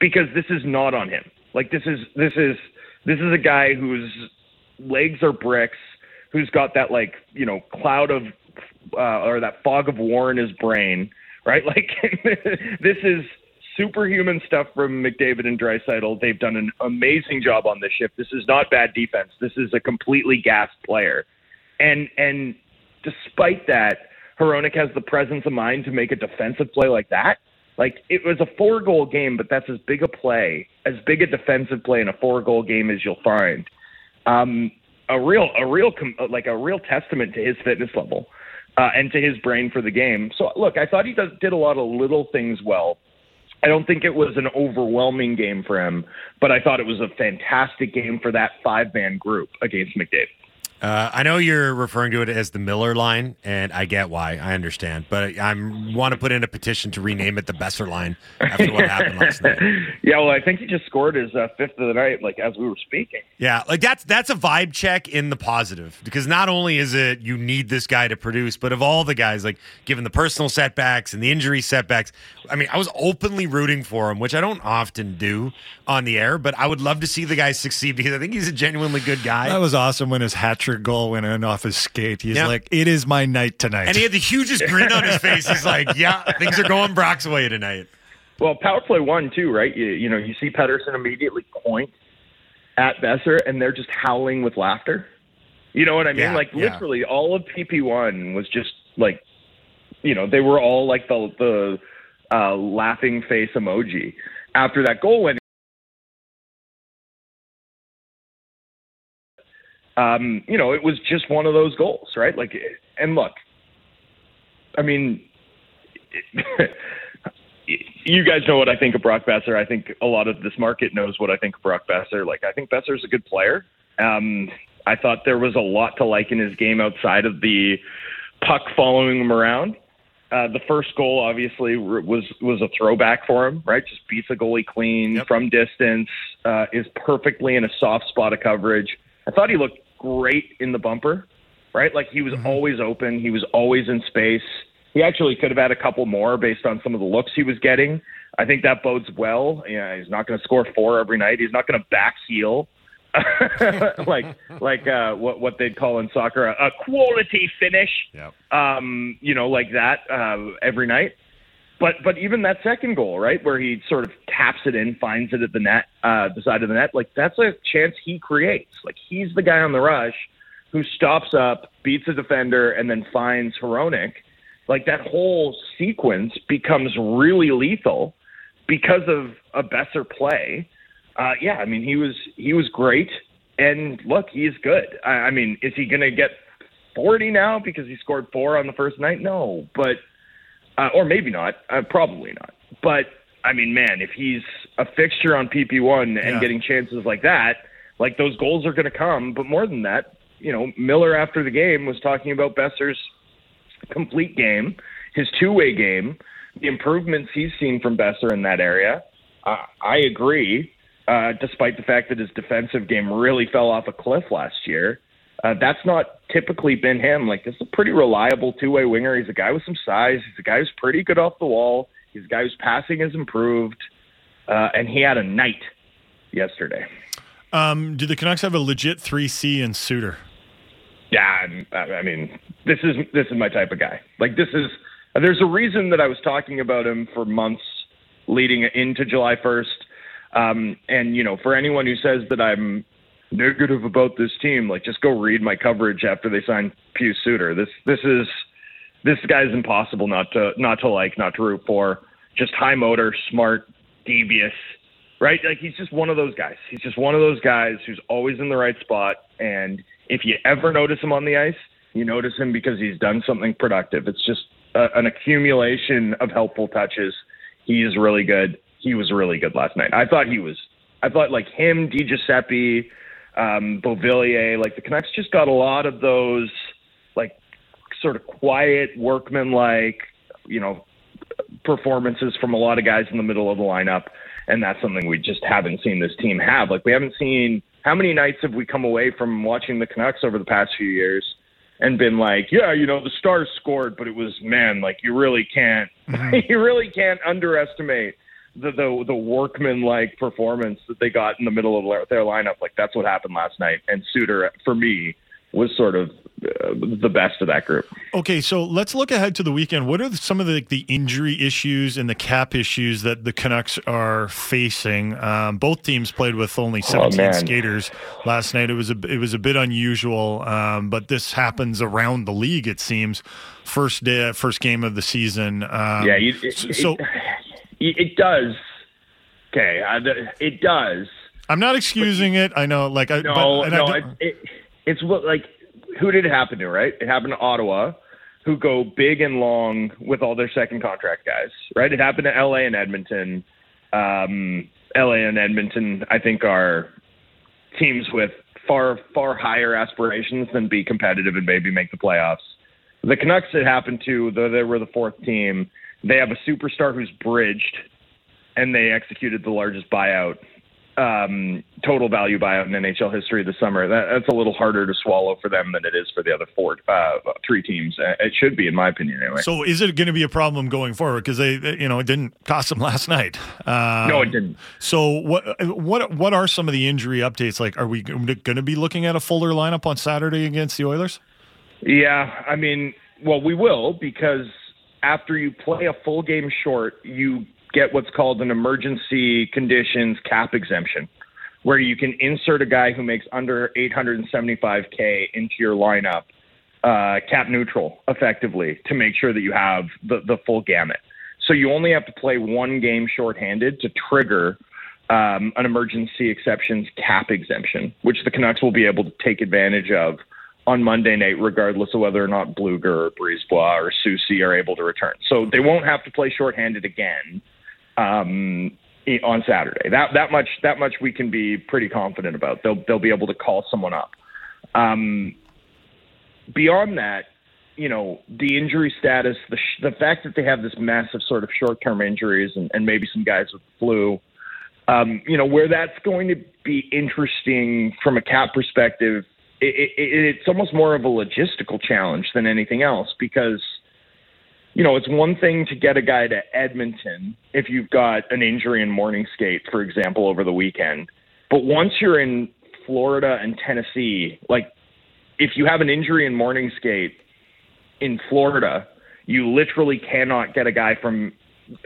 because this is not on him. Like this is this is this is a guy whose legs are bricks, who's got that like you know cloud of uh, or that fog of war in his brain, right? Like this is superhuman stuff from McDavid and Draisaitl. They've done an amazing job on this shift. This is not bad defense. This is a completely gassed player, and and despite that, Hronek has the presence of mind to make a defensive play like that. Like it was a four goal game, but that's as big a play, as big a defensive play in a four goal game as you'll find. Um, a real, a real, like a real testament to his fitness level uh, and to his brain for the game. So look, I thought he does, did a lot of little things well. I don't think it was an overwhelming game for him, but I thought it was a fantastic game for that five man group against McDavid. Uh, I know you're referring to it as the Miller line, and I get why. I understand, but I want to put in a petition to rename it the Boeser line after what happened last night. Yeah, well, I think he just scored his uh, fifth of the night, like as we were speaking. Yeah, like that's that's a vibe check in the positive because not only is it you need this guy to produce, but of all the guys, like given the personal setbacks and the injury setbacks, I mean, I was openly rooting for him, which I don't often do on the air, but I would love to see the guy succeed because I think he's a genuinely good guy. That was awesome when his hat trick goal went in off his skate. He's Yeah. like, "It is my night tonight." and he had the hugest grin on his face. He's like, "Yeah, things are going Brock's way tonight." Well, power play one too, right? You, you know, you see Pettersson immediately point at Boeser, and they're just howling with laughter. You know what I mean? Yeah, like yeah. literally, all of PP one was just like, you know, they were all like the the uh, laughing face emoji after that goal went. Um, you know, it was just one of those goals, right? Like, and look, I mean, you guys know what I think of Brock Boeser. I think a lot of this market knows what I think of Brock Boeser. Like, I think Boeser's a good player. Um, I thought there was a lot to like in his game outside of the puck following him around. Uh, the first goal obviously was was a throwback for him, right? Just beats the goalie clean from distance, uh, is perfectly in a soft spot of coverage. I thought he looked great in the bumper, right? Like he was always open, he was always in space. He actually could have had a couple more based on some of the looks he was getting. I think that bodes well. Yeah, he's not going to score four every night. He's not going to back heel. like like uh, what what they'd call in soccer a, a quality finish. Um, you know, like that uh, every night. But but even that second goal, right, where he sort of taps it in, finds it at the net, uh, the side of the net, like that's a chance he creates. Like he's the guy on the rush who stops up, beats a defender, and then finds Hronek. Like that whole sequence becomes really lethal because of a better play. Uh, yeah, I mean he was he was great, and look, he's good. I, I mean, is he going to get 40 now because he scored four on the first night? No, but uh, or maybe not. Uh, probably not. But I mean, man, if he's a fixture on PP1 and Yeah. getting chances like that, like those goals are going to come. But more than that, you know, Miller after the game was talking about Boeser's complete game, his two-way game, the improvements he's seen from Besser in that area. Uh, I agree. Uh, despite the fact that his defensive game really fell off a cliff last year, uh, that's not typically been him. Like this is a pretty reliable two-way winger. He's a guy with some size. He's a guy who's pretty good off the wall. He's a guy whose passing has improved, uh, and he had a night yesterday. Um, do the Canucks have a legit three C in Suter? Yeah, I mean, this is this is my type of guy. Like this is there's a reason that I was talking about him for months leading into July 1st. Um, and you know, for anyone who says that I'm negative about this team, like just go read my coverage after they signed Pius Suter. This this is this guy's impossible not to not to like, not to root for. Just high motor, smart, devious, right? Like he's just one of those guys. He's just one of those guys who's always in the right spot. And if you ever notice him on the ice, you notice him because he's done something productive. It's just a, an accumulation of helpful touches. He is really good. He was really good last night. I thought he was. I thought like him, Di Giuseppe, um, Beauvillier, like the Canucks just got a lot of those like sort of quiet workman-like, you know, performances from a lot of guys in the middle of the lineup, and that's something we just haven't seen this team have. Like we haven't seen how many nights have we come away from watching the Canucks over the past few years and been like, yeah, you know, the Stars scored, but it was man, like you really can't, you really can't underestimate the the, the workman-like performance that they got in the middle of their, lineup. Like that's what happened last night, and Suter for me was sort of uh, the best of that group. Okay, so let's look ahead to the weekend. What are some of the, the injury issues and the cap issues that the Canucks are facing? Um, both teams played with only 17 man. skaters last night. It was a it was a bit unusual, um, but this happens around the league. It seems first day, first game of the season. Um, yeah, you, it, so it, it does. Okay, the- it does. I'm not excusing it. I know, like I No, but, and no, it, it, it's what like who did it happen to? Right, it happened to Ottawa, who go big and long with all their second contract guys. Right, it happened to L.A. and Edmonton. Um, L.A. and Edmonton, I think, are teams with far far higher aspirations than be competitive and maybe make the playoffs. The Canucks it happened to, though they were the fourth team. They have a superstar who's bridged, and they executed the largest buyout, um, total value buyout in NHL history this summer. That, that's a little harder to swallow for them than it is for the other four, uh, three teams. Uh, It should be, in my opinion, anyway. So is it going to be a problem going forward? Because they, they- you know, it didn't cost them last night. Um, No, it didn't. So what, what, what are some of the injury updates? Like, are we going to be looking at a fuller lineup on Saturday against the Oilers? Yeah, I mean, well, we will because after you play a full game short, you get what's called an emergency conditions cap exemption, where you can insert a guy who makes under 875k into your lineup, uh, cap neutral, effectively, to make sure that you have the the full gamut. So you only have to play one game shorthanded to trigger um, an emergency exceptions cap exemption, which the Canucks will be able to take advantage of on Monday night, regardless of whether or not Blueger or Brisebois or Soucy are able to return. So they won't have to play shorthanded again um, on Saturday. That that much that much we can be pretty confident about. They'll they'll be able to call someone up. Um, beyond that, you know, the injury status, the sh- the fact that they have this massive sort of short term injuries and, and maybe some guys with flu. Um, you know, where that's going to be interesting from a cap perspective, it, it, it's almost more of a logistical challenge than anything else because, you know, it's one thing to get a guy to Edmonton if you've got an injury in morning skate, for example, over the weekend. But once you're in Florida and Tennessee, like if you have an injury in morning skate in Florida, you literally cannot get a guy from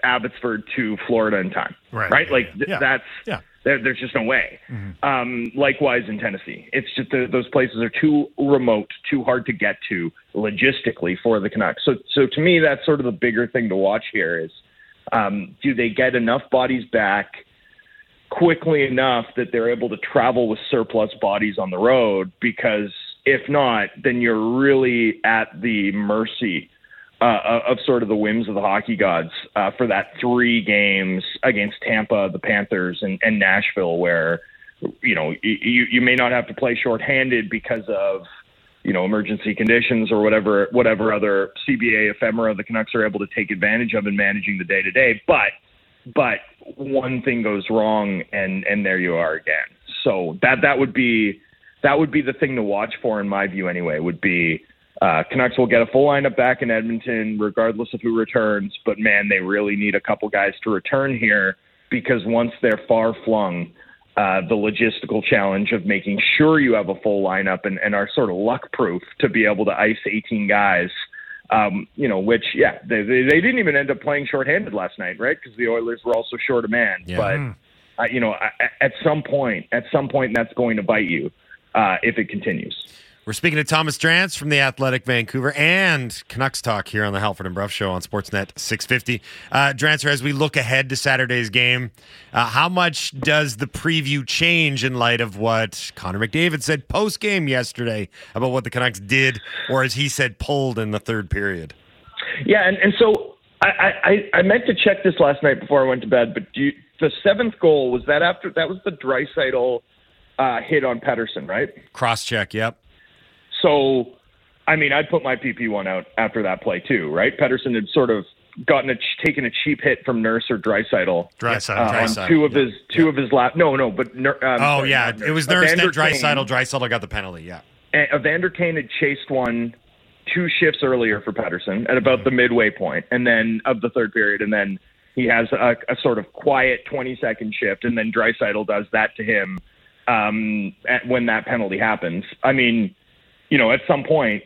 Abbotsford to Florida in time. Right. Right. Like th- Yeah. that's Yeah. There, there's just no way. Um, likewise in Tennessee, it's just the, those places are too remote, too hard to get to logistically for the Canucks. So, so to me, that's sort of the bigger thing to watch here is um, do they get enough bodies back quickly enough that they're able to travel with surplus bodies on the road? Because if not, then you're really at the mercy uh, of sort of the whims of the hockey gods uh, for that three games against Tampa, the Panthers, and, and Nashville, where you know you you may not have to play shorthanded because of you know emergency conditions or whatever whatever other CBA ephemera the Canucks are able to take advantage of in managing the day to day, but but one thing goes wrong and and there you are again. So that that would be that would be the thing to watch for in my view anyway. Would be uh, Canucks will get a full lineup back in Edmonton regardless of who returns, but man, they really need a couple guys to return here because once they're far flung. Uh, the logistical challenge of making sure you have a full lineup and, and are sort of luck proof to be able to ice 18 guys um, you know, which yeah, they, they they didn't even end up playing shorthanded last night, right? Because the Oilers were also short a man. Yeah. But uh, you know, I- I- at some point, at some point, that's going to bite you uh, if it continues. We're speaking to Thomas Drance from the Athletic Vancouver and Canucks Talk here on the Halford and Brough Show on Sportsnet 650. Uh, Drancer, as we look ahead to Saturday's game, uh, how much does the preview change in light of what Connor McDavid said post game yesterday about what the Canucks did, or as he said, pulled in the third period? Yeah, and, and so I, I I meant to check this last night before I went to bed, but do you, the seventh goal was that after that was the Draisaitl uh, hit on Pettersson, right? Cross check, yep. So, I mean, I'd put my PP one out after that play too, right? Pettersson had sort of gotten a taken a cheap hit from Nurse or Drysital Draisaitl. uh, Draisaitl, two of his two of his lap. No, no, but um, oh, sorry, yeah. It was Nurse. Nurse, then Evander Kane- Draisaitl. Draisaitl got the penalty, yeah. and Evander Kane had chased one two shifts earlier for Pettersson at about the midway point, and then of the third period, and then he has a, a sort of quiet 20 second shift, and then Draisaitl does that to him um, at, when that penalty happens. I mean, you know, at some point,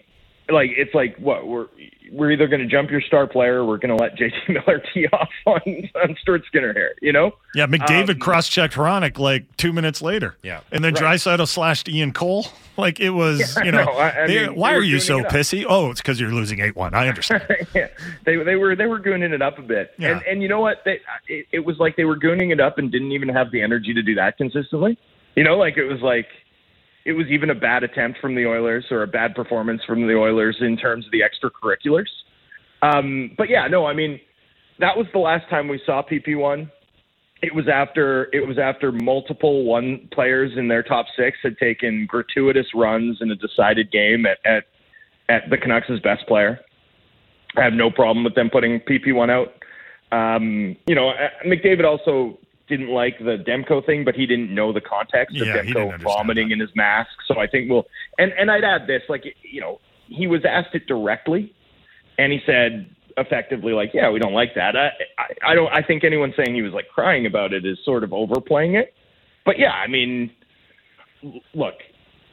like it's like what we're we're either going to jump your star player, or we're going to let JT Miller tee off on, on Stuart Skinner here. You know? Yeah, McDavid Um, cross-checked Hronek like two minutes later. Yeah. and then Right. Draisaitl slashed Ian Cole. Like it was, Yeah, you know, no, I- I they- mean, why are you so pissy? Oh, it's because you're losing eight one. I understand. yeah, they they were they were gooning it up a bit, Yeah. and and you know what? They, it, it was like they were gooning it up and didn't even have the energy to do that consistently. You know, like it was like it was even a bad attempt from the Oilers or a bad performance from the Oilers in terms of the extracurriculars. Um, but yeah, no, I mean that was the last time we saw PP one. It was after it was after multiple one players in their top six had taken gratuitous runs in a decided game at at, at the Canucks' best player. I have no problem with them putting PP one out. Um, you know, uh, McDavid also didn't like the Demko thing, but he didn't know the context of didn't Demko vomiting in his mask. So I think we'll and and I'd add this, like you know, he was asked it directly, and he said effectively like, yeah, we don't like that. I, I I don't. I think anyone saying he was like crying about it is sort of overplaying it. But yeah, I mean, look,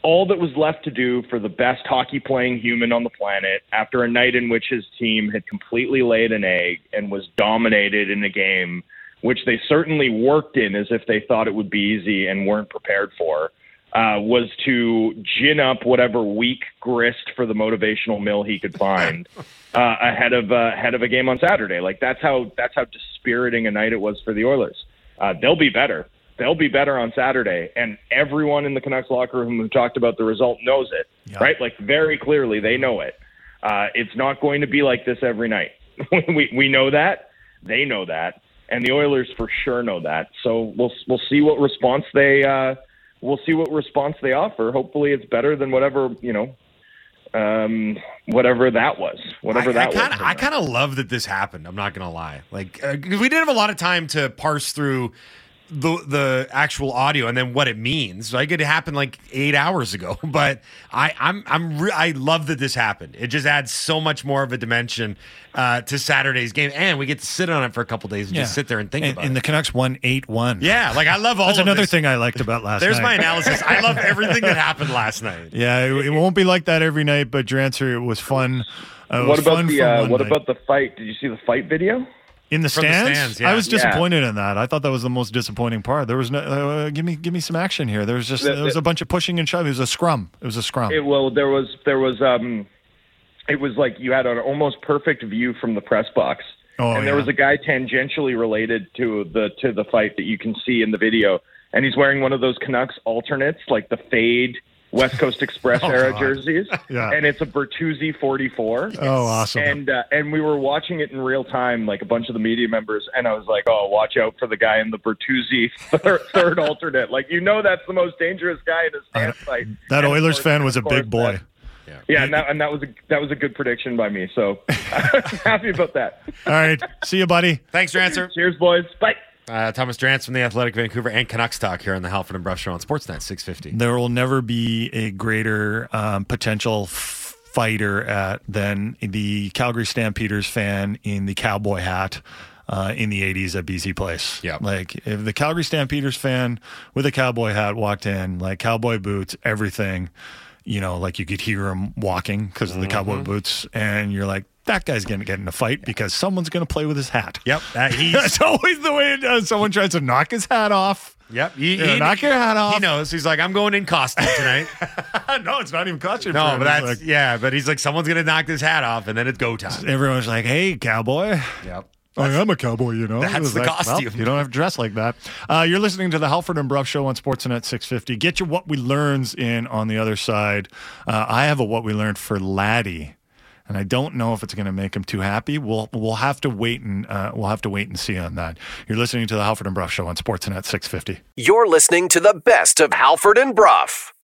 all that was left to do for the best hockey playing human on the planet after a night in which his team had completely laid an egg and was dominated in a game which they certainly worked in as if they thought it would be easy and weren't prepared for, uh, was to gin up whatever weak grist for the motivational mill he could find uh, ahead of uh, ahead of a game on Saturday. Like that's how that's how dispiriting a night it was for the Oilers. Uh, they'll be better. They'll be better on Saturday, and everyone in the Canucks locker room who talked about the result knows it, right? Like very clearly, they know it. Uh, it's not going to be like this every night. we we know that. They know that, and the Oilers for sure know that. So we'll we'll see what response they uh, we'll see what response they offer. Hopefully, it's better than whatever you know, um, whatever that was, whatever I, that I kinda, was. I kind of love that this happened. I'm not gonna lie. Like uh we didn't have a lot of time to parse through the the actual audio and then what it means. Like it happened like eight hours ago. But I I'm I'm re- I love that this happened. It just adds so much more of a dimension uh, to Saturday's game, and we get to sit on it for a couple days and just sit there and think and, about and it. And the Canucks won eight one. yeah, like I love all. That's of another this. thing I liked about last night. There's night. my analysis. I love everything that happened last night. Yeah, it, it won't be like that every night, but Drancer, it was fun. Uh, it what was about the uh, what night. about the fight? Did you see the fight video? In the From the stands, stands, yeah. I was Yeah. disappointed in that. I thought that was the most disappointing part. There was no. Uh, give me, give me some action here. There was just The- there was the- a bunch of pushing and shoving. It was a scrum. It was a scrum. It, well, there was there was um, it was like you had an almost perfect view from the press box, Oh, and there yeah. was a guy tangentially related to the to the fight that you can see in the video, and he's wearing one of those Canucks alternates, like the fade West Coast Express Oh, era God. jerseys, Yeah. and it's a Bertuzzi 44. Oh, awesome. And uh, and we were watching it in real time, like a bunch of the media members, and I was like, "Oh, watch out for the guy in the Bertuzzi third, third alternate! Like you know, that's the most dangerous guy in a stand fight." that And Oilers course- fan was a big boy. that- yeah, and that, and that was a that was a good prediction by me. So happy about that. All right, see you, buddy. Thanks, Drancer. Cheers, boys. Bye. Uh, Thomas Drance from the Athletic Vancouver and Canucks talk here on the Halford and Brough Show on Sportsnet 650. There will never be a greater um, potential fighter at than the Calgary Stampeders fan in the cowboy hat. Uh, in the 80s at BC Place. Yeah. Like if the Calgary Stampeders fan with a cowboy hat walked in, like cowboy boots, everything, you know, like you could hear him walking because of the cowboy mm-hmm. boots. And you're like, that guy's going to get in a fight because someone's going to play with his hat. Yep. That, he's, That's always the way it does. Someone tries to knock his hat off. yep. He, know, knock your hat off. He knows. He's like, I'm going in costume tonight. no, it's not even costume. no, but that's, like- yeah, but he's like, someone's going to knock this hat off and then it's go time. everyone's like, "Hey, cowboy." Yep. I am a cowboy, you know. That's the like, well, costume. you don't have to dress like that. Uh, you're listening to the Halford and Brough Show on Sportsnet 650. Get your what we learns in on the other side. Uh, I have a what we learned for Laddie, and I don't know if it's going to make him too happy. We'll we'll have to wait and uh, we'll have to wait and see on that. You're listening to the Halford and Brough Show on Sportsnet 650. You're listening to the best of Halford and Brough.